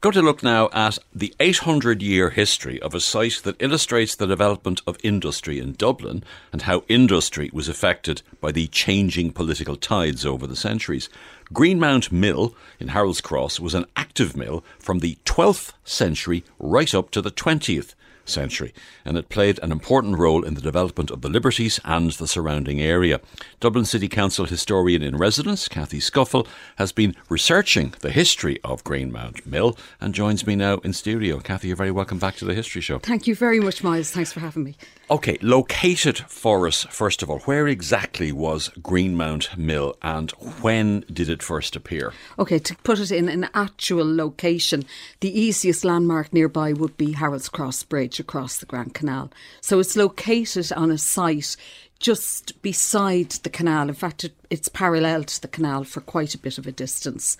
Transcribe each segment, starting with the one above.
We're going to look now at the 800 year history of a site that illustrates the development of industry in Dublin and how industry was affected by the changing political tides over the centuries. Greenmount Mill in Harold's Cross was an active mill from the 12th century right up to the 20th century, and it played an important role in the development of the Liberties and the surrounding area. Dublin City Council historian in residence, Cathy Scuffil, has been researching the history of Greenmount Mill and joins me now in studio. Cathy, you're very welcome back to the History Show. Thank you very much, Myles. Thanks for having me. Okay, located for us, first of all, where exactly was Greenmount Mill and when did it first appear? Okay, to put it in an actual location, the easiest landmark nearby would be Harold's Cross Bridge across the Grand Canal. So it's located on a site just beside the canal. In fact, it, it's parallel to the canal for quite a bit of a distance.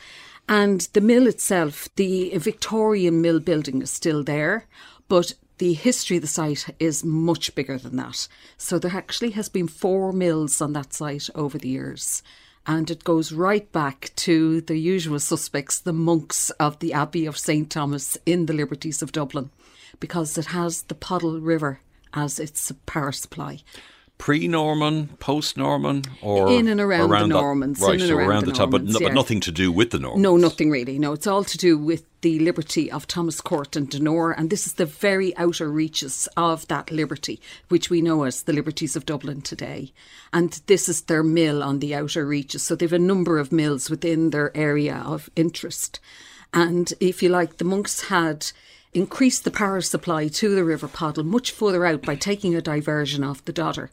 And the mill itself, the Victorian mill building is still there, but the history of the site is much bigger than that. So there actually has been four mills on that site over the years. And it goes right back to the usual suspects, the monks of the Abbey of St. Thomas in the Liberties of Dublin, because it has the Poddle River as its power supply pre-Norman, post-Norman, or in and around, around the Normans, right? so around, around the, the time, but, no, yeah. but nothing to do with the Normans. No, nothing really. No, it's all to do with the liberty of Thomas Court and Donore, and this is the very outer reaches of that liberty, which we know as the Liberties of Dublin today. And this is their mill on the outer reaches. So they've a number of mills within their area of interest. And if you like, the monks had increased the power supply to the River Poddle much further out by taking a diversion off the Dodder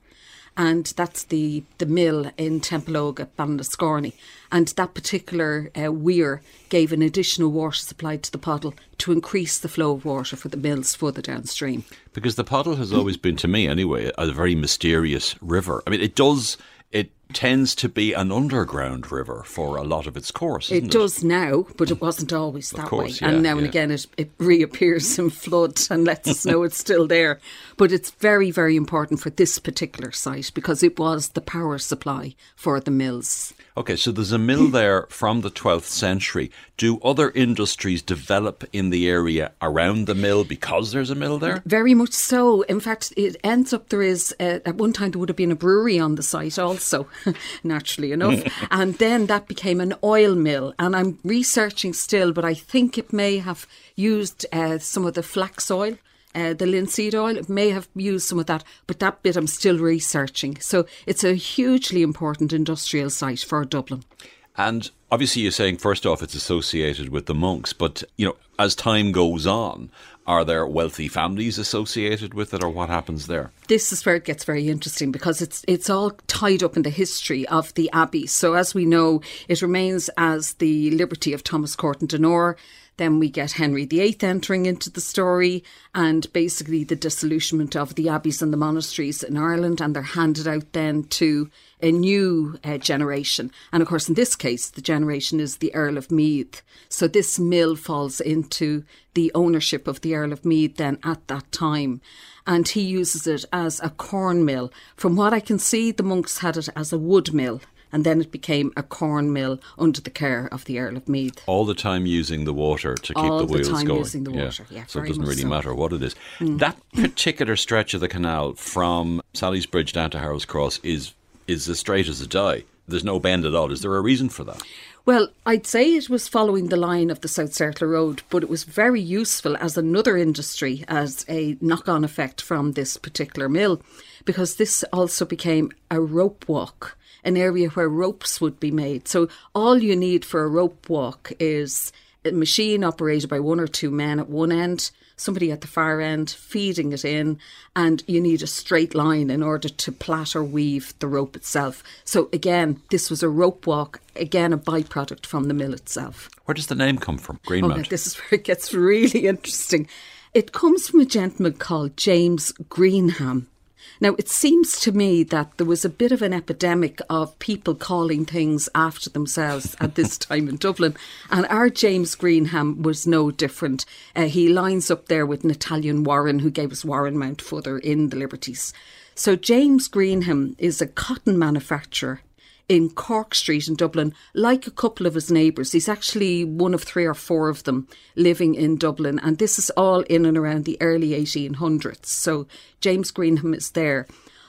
and that's the, the mill in Templeogue Ballinascorney. And that particular uh, weir gave an additional water supply to the Poddle to increase the flow of water for the mills further downstream. Because the Poddle has always been, to me anyway, a very mysterious river. I mean, it does it tends to be an underground river for a lot of its course. It, it, does now, but it wasn't always that course, way. Yeah, and now yeah. and again, it, it reappears in flood and lets us know it's still there. But it's very, very important for this particular site because it was the power supply for the mills. Okay, so there's a mill there from the 12th century. Do other industries develop in the area around the mill because there's a mill there? Very much so. In fact, it ends up there is, uh, at one time, there would have been a brewery on the site also, naturally enough. and then that became an oil mill. And I'm researching still, but I think it may have used uh, some of the flax oil. Uh, the linseed oil. It may have used some of that, but that bit I'm still researching. So it's a hugely important industrial site for Dublin. And obviously, you're saying first off, it's associated with the monks, but you know, as time goes on, are there wealthy families associated with it, or what happens there? This is where it gets very interesting because it's it's all tied up in the history of the abbey. So as we know, it remains as the liberty of Thomas Court and Donore. Then we get Henry VIII entering into the story and basically the disillusionment of the abbeys and the monasteries in Ireland, and they're handed out then to a new uh, generation. And of course, in this case, the generation is the Earl of Meath. So this mill falls into the ownership of the Earl of Meath then at that time. And he uses it as a corn mill. From what I can see, the monks had it as a wood mill and then it became a corn mill under the care of the Earl of Meath. All the time using the water to keep All the the wheels time going. using the water, yeah, so it doesn't really so. Mm. matter what it is. That particular stretch of the canal from Sally's Bridge down to Harold's Cross is is as straight as a die. There's no bend at all. Is there a reason for that? Well, I'd say it was following the line of the South Circular Road, but it was very useful as another industry, as a knock on effect from this particular mill, because this also became a rope walk, an area where ropes would be made. So all you need for a rope walk is a machine operated by one or two men at one end, somebody at the far end feeding it in, and you need a straight line in order to plait or weave the rope itself. So again, this was a rope walk, again a byproduct from the mill itself. Where does the name come from? Greenmount. Okay, oh, this is where it gets really interesting. It comes from a gentleman called James Greenham. Now, it seems to me that there was a bit of an epidemic of people calling things after themselves at this time in Dublin, and our James Greenham was no different. Uh, he lines up there with Nathaniel Warren, who gave us Warren Mount further in the Liberties. So, James Greenham is a cotton manufacturer in Cork Street in Dublin, like a couple of his neighbours. He's actually one of three or four of them living in Dublin, and this is all in and around the early 1800s. So James Greenham is there.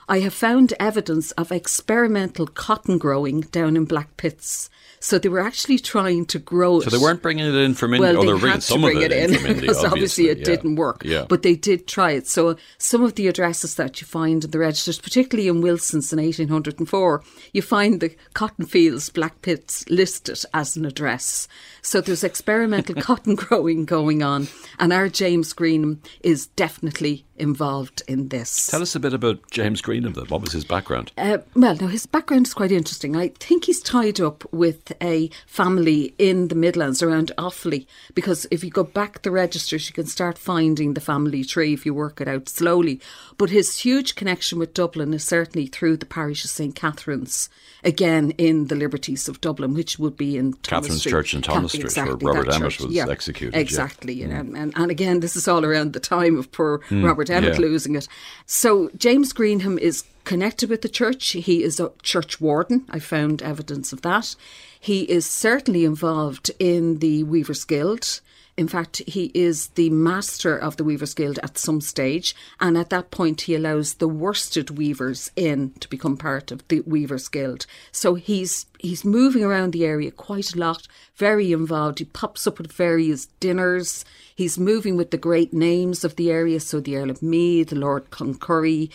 I have found evidence of experimental cotton growing down in Black Pits. So they were actually trying to grow it. So they weren't bringing it in from India. Well, oh, they bringing had some to bring it, in, India, because obviously it yeah. didn't work. Yeah. But they did try it. So some of the addresses that you find in the registers, particularly in Wilson's in 1804, you find the cotton fields, Black Pits, listed as an address. So there's experimental cotton growing going on, and our James Green is definitely involved in this. Tell us a bit about James Greenham. Then, what was his background? Uh, well, no, his background is quite interesting. I think he's tied up with a family in the Midlands around Offaly because if you go back the registers, you can start finding the family tree if you work it out slowly. But his huge connection with Dublin is certainly through the parish of St Catherine's, again in the Liberties of Dublin, which would be in Catherine's Street. Church in Thomas Street, where exactly, Robert that Emmet was yeah, executed, yeah. Exactly, you know, and, and again, this is all around the time of poor Robert Emmet Hmm, yeah. losing it. So James Greenham is connected with the church. He is a church warden. I found evidence of that. He is certainly involved in the Weavers Guild. In fact, he is the master of the Weavers Guild at some stage, and at that point, he allows the worsted weavers in to become part of the Weavers Guild. So he's he's moving around the area quite a lot, very involved. He pops up at various dinners. He's moving with the great names of the area, so the Earl of Meath, the Lord Cloncurry.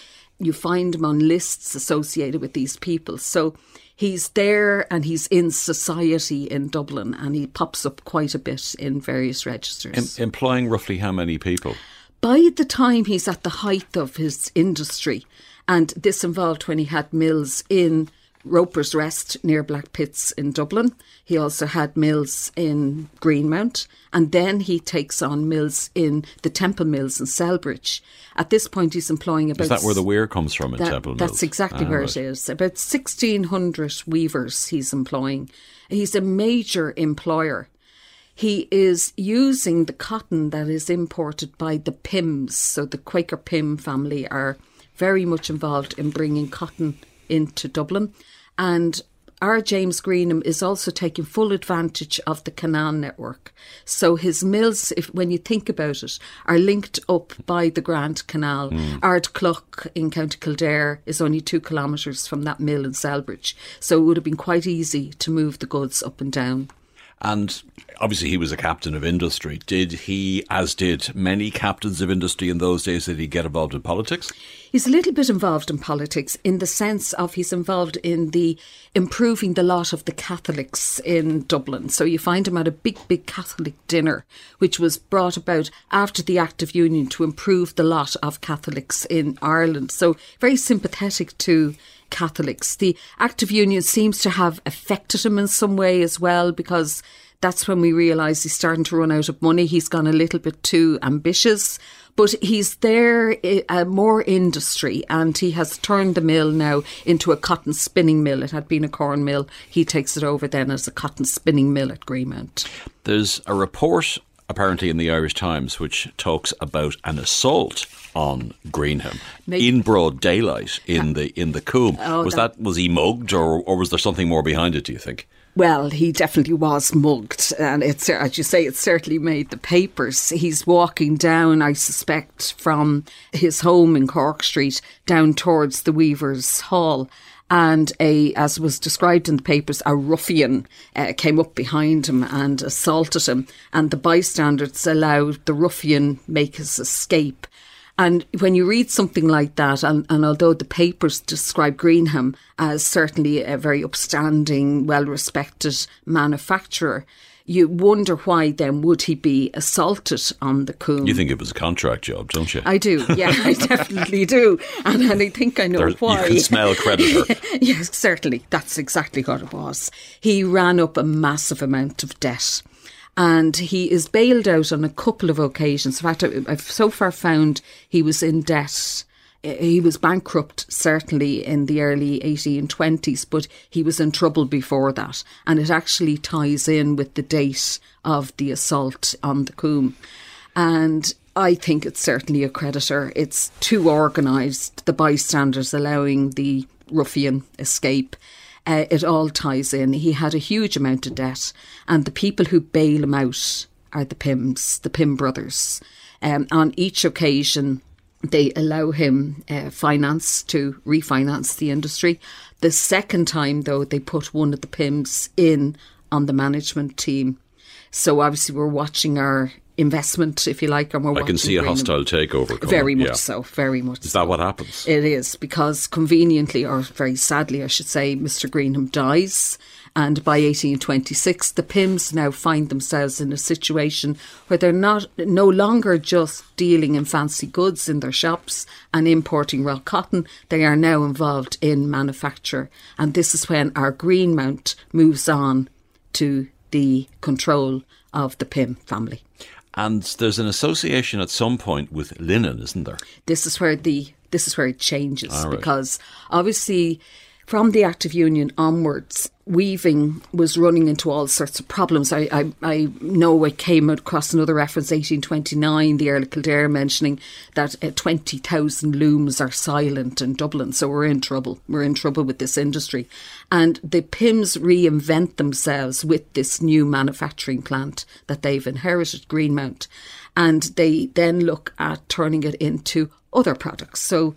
You find him on lists associated with these people. So he's there and he's in society in Dublin and he pops up quite a bit in various registers. Em- employing roughly how many people? By the time he's at the height of his industry, and this involved when he had mills in Roper's Rest near Black Pits in Dublin. He also had mills in Greenmount, and then he takes on mills in the Temple Mills in Celbridge. At this point, he's employing about Is that where the weir comes from in that- Temple Mills? That's exactly Ah, where right. it is. About 1,600 weavers he's employing. He's a major employer. He is using the cotton that is imported by the Pims. So the Quaker Pim family are very much involved in bringing cotton into Dublin. And our James Greenham is also taking full advantage of the canal network. So his mills, if when you think about it, are linked up by the Grand Canal. Hmm. Ardclough in County Kildare is only two kilometres from that mill in Celbridge. So it would have been quite easy to move the goods up and down. And obviously, he was a captain of industry. Did he, as did many captains of industry in those days, did he get involved in politics? He's a little bit involved in politics in the sense of he's involved in the improving the lot of the Catholics in Dublin. So you find him at a big, big Catholic dinner, which was brought about after the Act of Union to improve the lot of Catholics in Ireland. So very sympathetic to Catholics. The Act of Union seems to have affected him in some way as well because that's when we realise he's starting to run out of money. He's gone a little bit too ambitious. But he's there, uh, more industry, and he has turned the mill now into a cotton spinning mill. It had been a corn mill. He takes it over then as a cotton spinning mill at Greenmount. There's a report apparently in the Irish Times which talks about an assault on Greenham Maybe- in broad daylight in the in the Coombe. Oh, was that- that was he mugged or or was there something more behind it? Do you think? Well, he definitely was mugged, and it's as you say, it certainly made the papers. He's walking down, I suspect, from his home in Cork Street down towards the Weavers' Hall. And a, as was described in the papers, a ruffian uh, came up behind him and assaulted him. And the bystanders allowed the ruffian make his escape. And when you read something like that, and, and although the papers describe Greenham as certainly a very upstanding, well respected manufacturer, you wonder why then would he be assaulted on the Coombe? You think it was a contract job, don't you? I do, yeah, I definitely do. And, and I think I know why. You can smell creditor. yes, certainly. That's exactly what it was. He ran up a massive amount of debt. And he is bailed out on a couple of occasions. In fact, I've so far found he was in debt. He was bankrupt, certainly in the early 1820s, but he was in trouble before that. And it actually ties in with the date of the assault on the Coombe. And I think it's certainly a creditor. It's too organised, the bystanders allowing the ruffian escape. Uh, it all ties in. He had a huge amount of debt, and the people who bail him out are the Pims, the Pim brothers. Um, on each occasion, they allow him uh, finance to refinance the industry. The second time, though, they put one of the Pims in on the management team. So obviously, we're watching our investment, if you like, and we're I can see a hostile takeover. Coming. Very much yeah. so. Very much. Is so. that what happens? It is because conveniently, or very sadly, I should say, Mr. Greenham dies. And by 1826, the Pims now find themselves in a situation where they're not no longer just dealing in fancy goods in their shops and importing raw cotton. They are now involved in manufacture, and this is when our Greenmount moves on to the control of the Pim family. And there's an association at some point with linen, isn't there? This is where the this is where it changes right. because obviously from the Act of Union onwards, weaving was running into all sorts of problems. I, I, I know I came across another reference, 1829, the Earl of Kildare mentioning that uh, 20,000 looms are silent in Dublin. So we're in trouble. We're in trouble with this industry. And the Pims reinvent themselves with this new manufacturing plant that they've inherited, Greenmount. And they then look at turning it into other products. So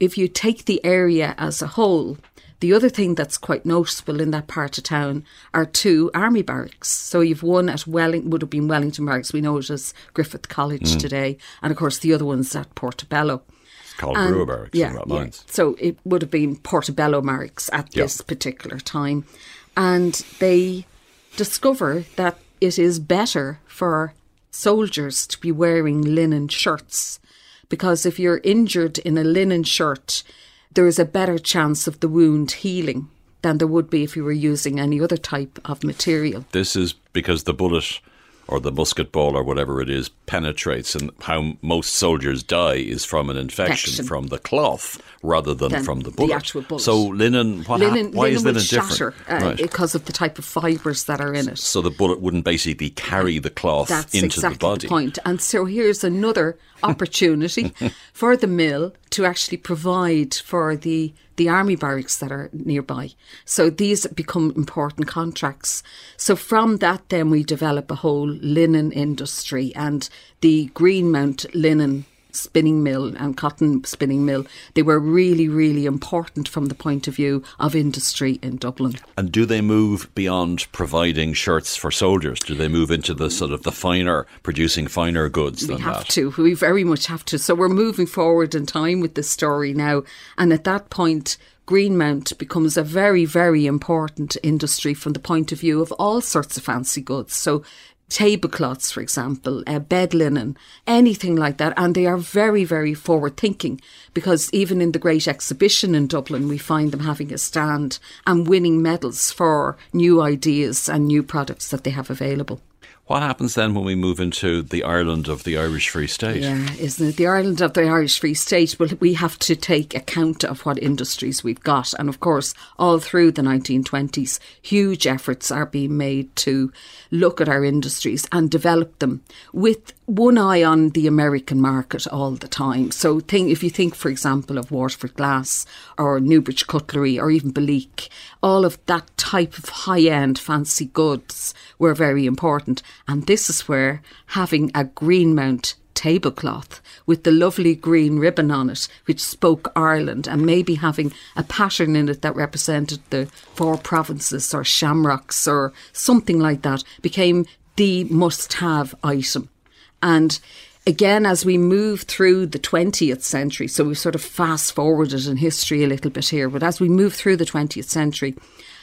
if you take the area as a whole, the other thing that's quite noticeable in that part of town are two army barracks. So you've one at Welling would have been Wellington Barracks. We know it as Griffith College mm. today, and of course the other one's at Portobello. It's called And- Brugha Barracks yeah, that yeah. So it would have been Portobello Barracks at Yeah. this particular time, and they discover that it is better for soldiers to be wearing linen shirts because if you're injured in a linen shirt, there is a better chance of the wound healing than there would be if you were using any other type of material. This is because the bullet or the musket ball or whatever it is penetrates, and how most soldiers die is from an infection Infection. from the cloth rather than Than from the the bullet. actual bullet. So linen, what hap- why linen is linen shatter different? uh, right. because of the type of fibres that are in it. So the bullet wouldn't basically carry the cloth That's into exactly the body. point. And so here's another opportunity for the mill to actually provide for the the army barracks that are nearby. So these become important contracts. So from that, then we develop a whole linen industry and the Greenmount linen spinning mill and cotton spinning mill. They were really, really important from the point of view of industry in Dublin. And do they move beyond providing shirts for soldiers? Do they move into the sort of the finer, producing finer goods We have that? to. We very much have to. So we're moving forward in time with this story now. And at that point, Greenmount becomes a very, very important industry from the point of view of all sorts of fancy goods. So tablecloths, for example, uh, bed linen, anything like that. And they are very, very forward thinking because even in the great exhibition in Dublin, we find them having a stand and winning medals for new ideas and new products that they have available. What happens then when we move into the Ireland of the Irish Free State? Yeah, isn't it? The Ireland of the Irish Free State, well, we have to take account of what industries we've got. And of course, all through the 1920s, huge efforts are being made to look at our industries and develop them with one eye on the American market all the time. So, think, if you think, for example, of Waterford Glass or Newbridge Cutlery or even Belleek, all of that type of high end fancy goods were very important. And this is where having a Greenmount tablecloth with the lovely green ribbon on it, which spoke Ireland, and maybe having a pattern in it that represented the four provinces or shamrocks or something like that, became the must have item. And again, as we move through the 20th century, so we've sort of fast forwarded in history a little bit here, but as we move through the 20th century,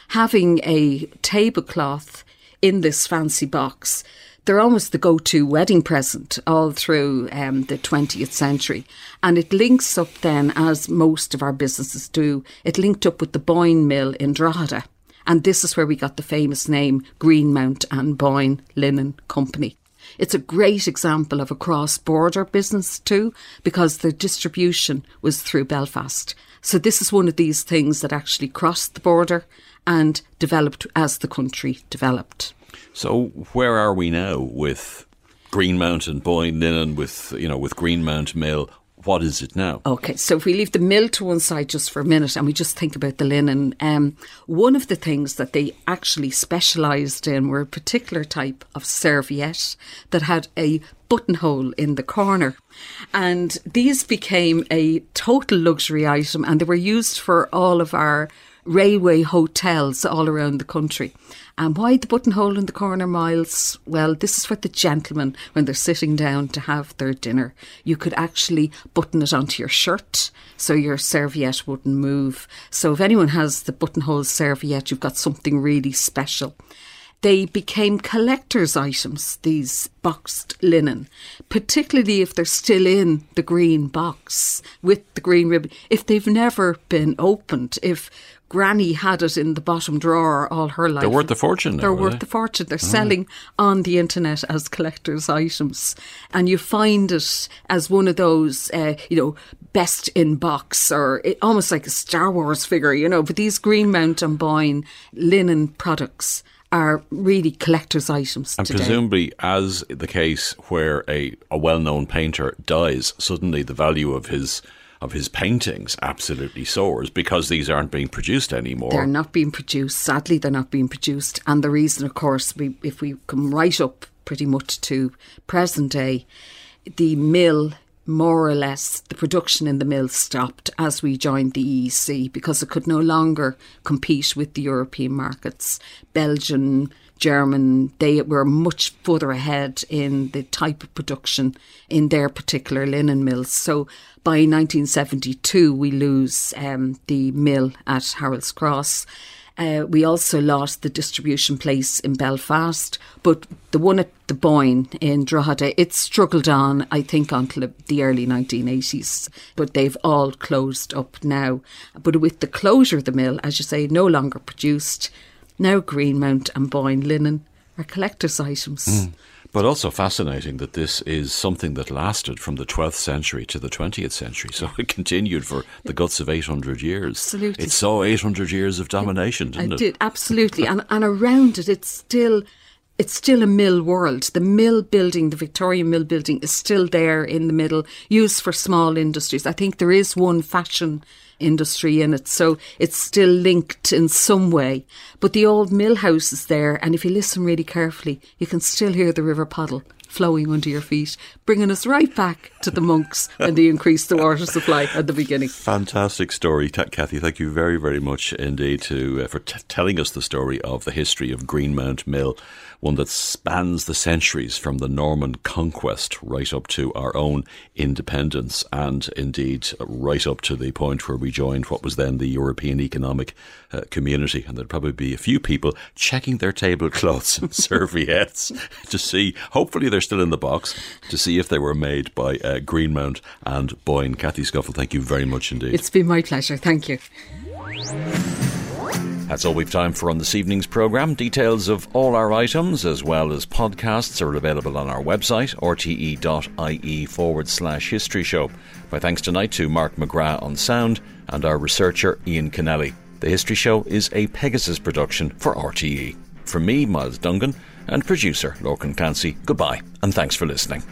having a tablecloth in this fancy box, they're almost the go to wedding present all through um, the 20th century. And it links up then, as most of our businesses do, it linked up with the Boyne Mill in Drogheda. And this is where we got the famous name Greenmount and Boyne Linen Company. It's a great example of a cross border business too, because the distribution was through Belfast. So this is one of these things that actually crossed the border and developed as the country developed. So where are we now with Greenmount and Boyne Linen, with you know with Greenmount Mill? What is it now? Okay, so if we leave the mill to one side just for a minute and we just think about the linen, um, one of the things that they actually specialised in were a particular type of serviette that had a buttonhole in the corner. And these became a total luxury item and they were used for all of our railway hotels all around the country. And why the buttonhole in the corner, Myles? Well, this is for the gentlemen when they're sitting down to have their dinner. You could actually button it onto your shirt so your serviette wouldn't move. So if anyone has the buttonhole serviette, you've got something really special they became collector's items, these boxed linen, particularly if they're still in the green box with the green ribbon. If they've never been opened, if Granny had it in the bottom drawer all her life. They're worth a fortune. They're now, worth they? a fortune. They're selling on the internet as collector's items, and you find it as one of those, uh, you know, best in box or it, almost like a Star Wars figure, you know. But these Greenmount and Boyne linen products are really collector's items. And today. presumably, as the case where a, a well known painter dies, suddenly the value of his of his paintings absolutely soars because these aren't being produced anymore. They're not being produced. Sadly, they're not being produced. And the reason, of course, we, if we come right up pretty much to present day, the mill more or less the production in the mill stopped as we joined the EEC because it could no longer compete with the European markets. Belgian, German, they were much further ahead in the type of production in their particular linen mills. So by 1972, we lose um, the mill at Harold's Cross. Uh, we also lost the distribution place in Belfast, but the one at the Boyne in Drogheda, it struggled on, I think, until the early 1980s, but they've all closed up now. But with the closure of the mill, as you say, no longer produced, now Greenmount and Boyne linen are collector's items. Mm. But also fascinating that this is something that lasted from the 12th century to the 20th century. So it continued for the guts of 800 years. Absolutely. It saw 800 years of domination, didn't it? it? did, absolutely. and, and around it, it's still it's still a mill world. The mill building, the Victorian mill building, is still there in the middle, used for small industries. I think there is one fashion industry in it, so it's still linked in some way. But the old mill house is there, and if you listen really carefully, you can still hear the River Poddle flowing under your feet, bringing us right back to the monks when they increased the water supply at the beginning. Fantastic story, Cathy. Thank you very, very much indeed to uh, for t- telling us the story of the history of Greenmount Mill one that spans the centuries from the Norman conquest right up to our own independence and indeed right up to the point where we joined what was then the European Economic uh, Community. And there'd probably be a few people checking their tablecloths and serviettes to see, hopefully they're still in the box, to see if they were made by uh, Greenmount and Boyne. Cathy Scuffil, thank you very much indeed. It's been my pleasure. Thank you. That's all we've time for on this evening's programme. Details of all our items as well as podcasts are available on our website, rte.ie forward slash history show. My thanks tonight to Mark McGrath on sound and our researcher Ian Kennelly. The History Show is a Pegasus production for RTE. From me, Myles Dungan, and producer Lorcan Clancy, goodbye and thanks for listening.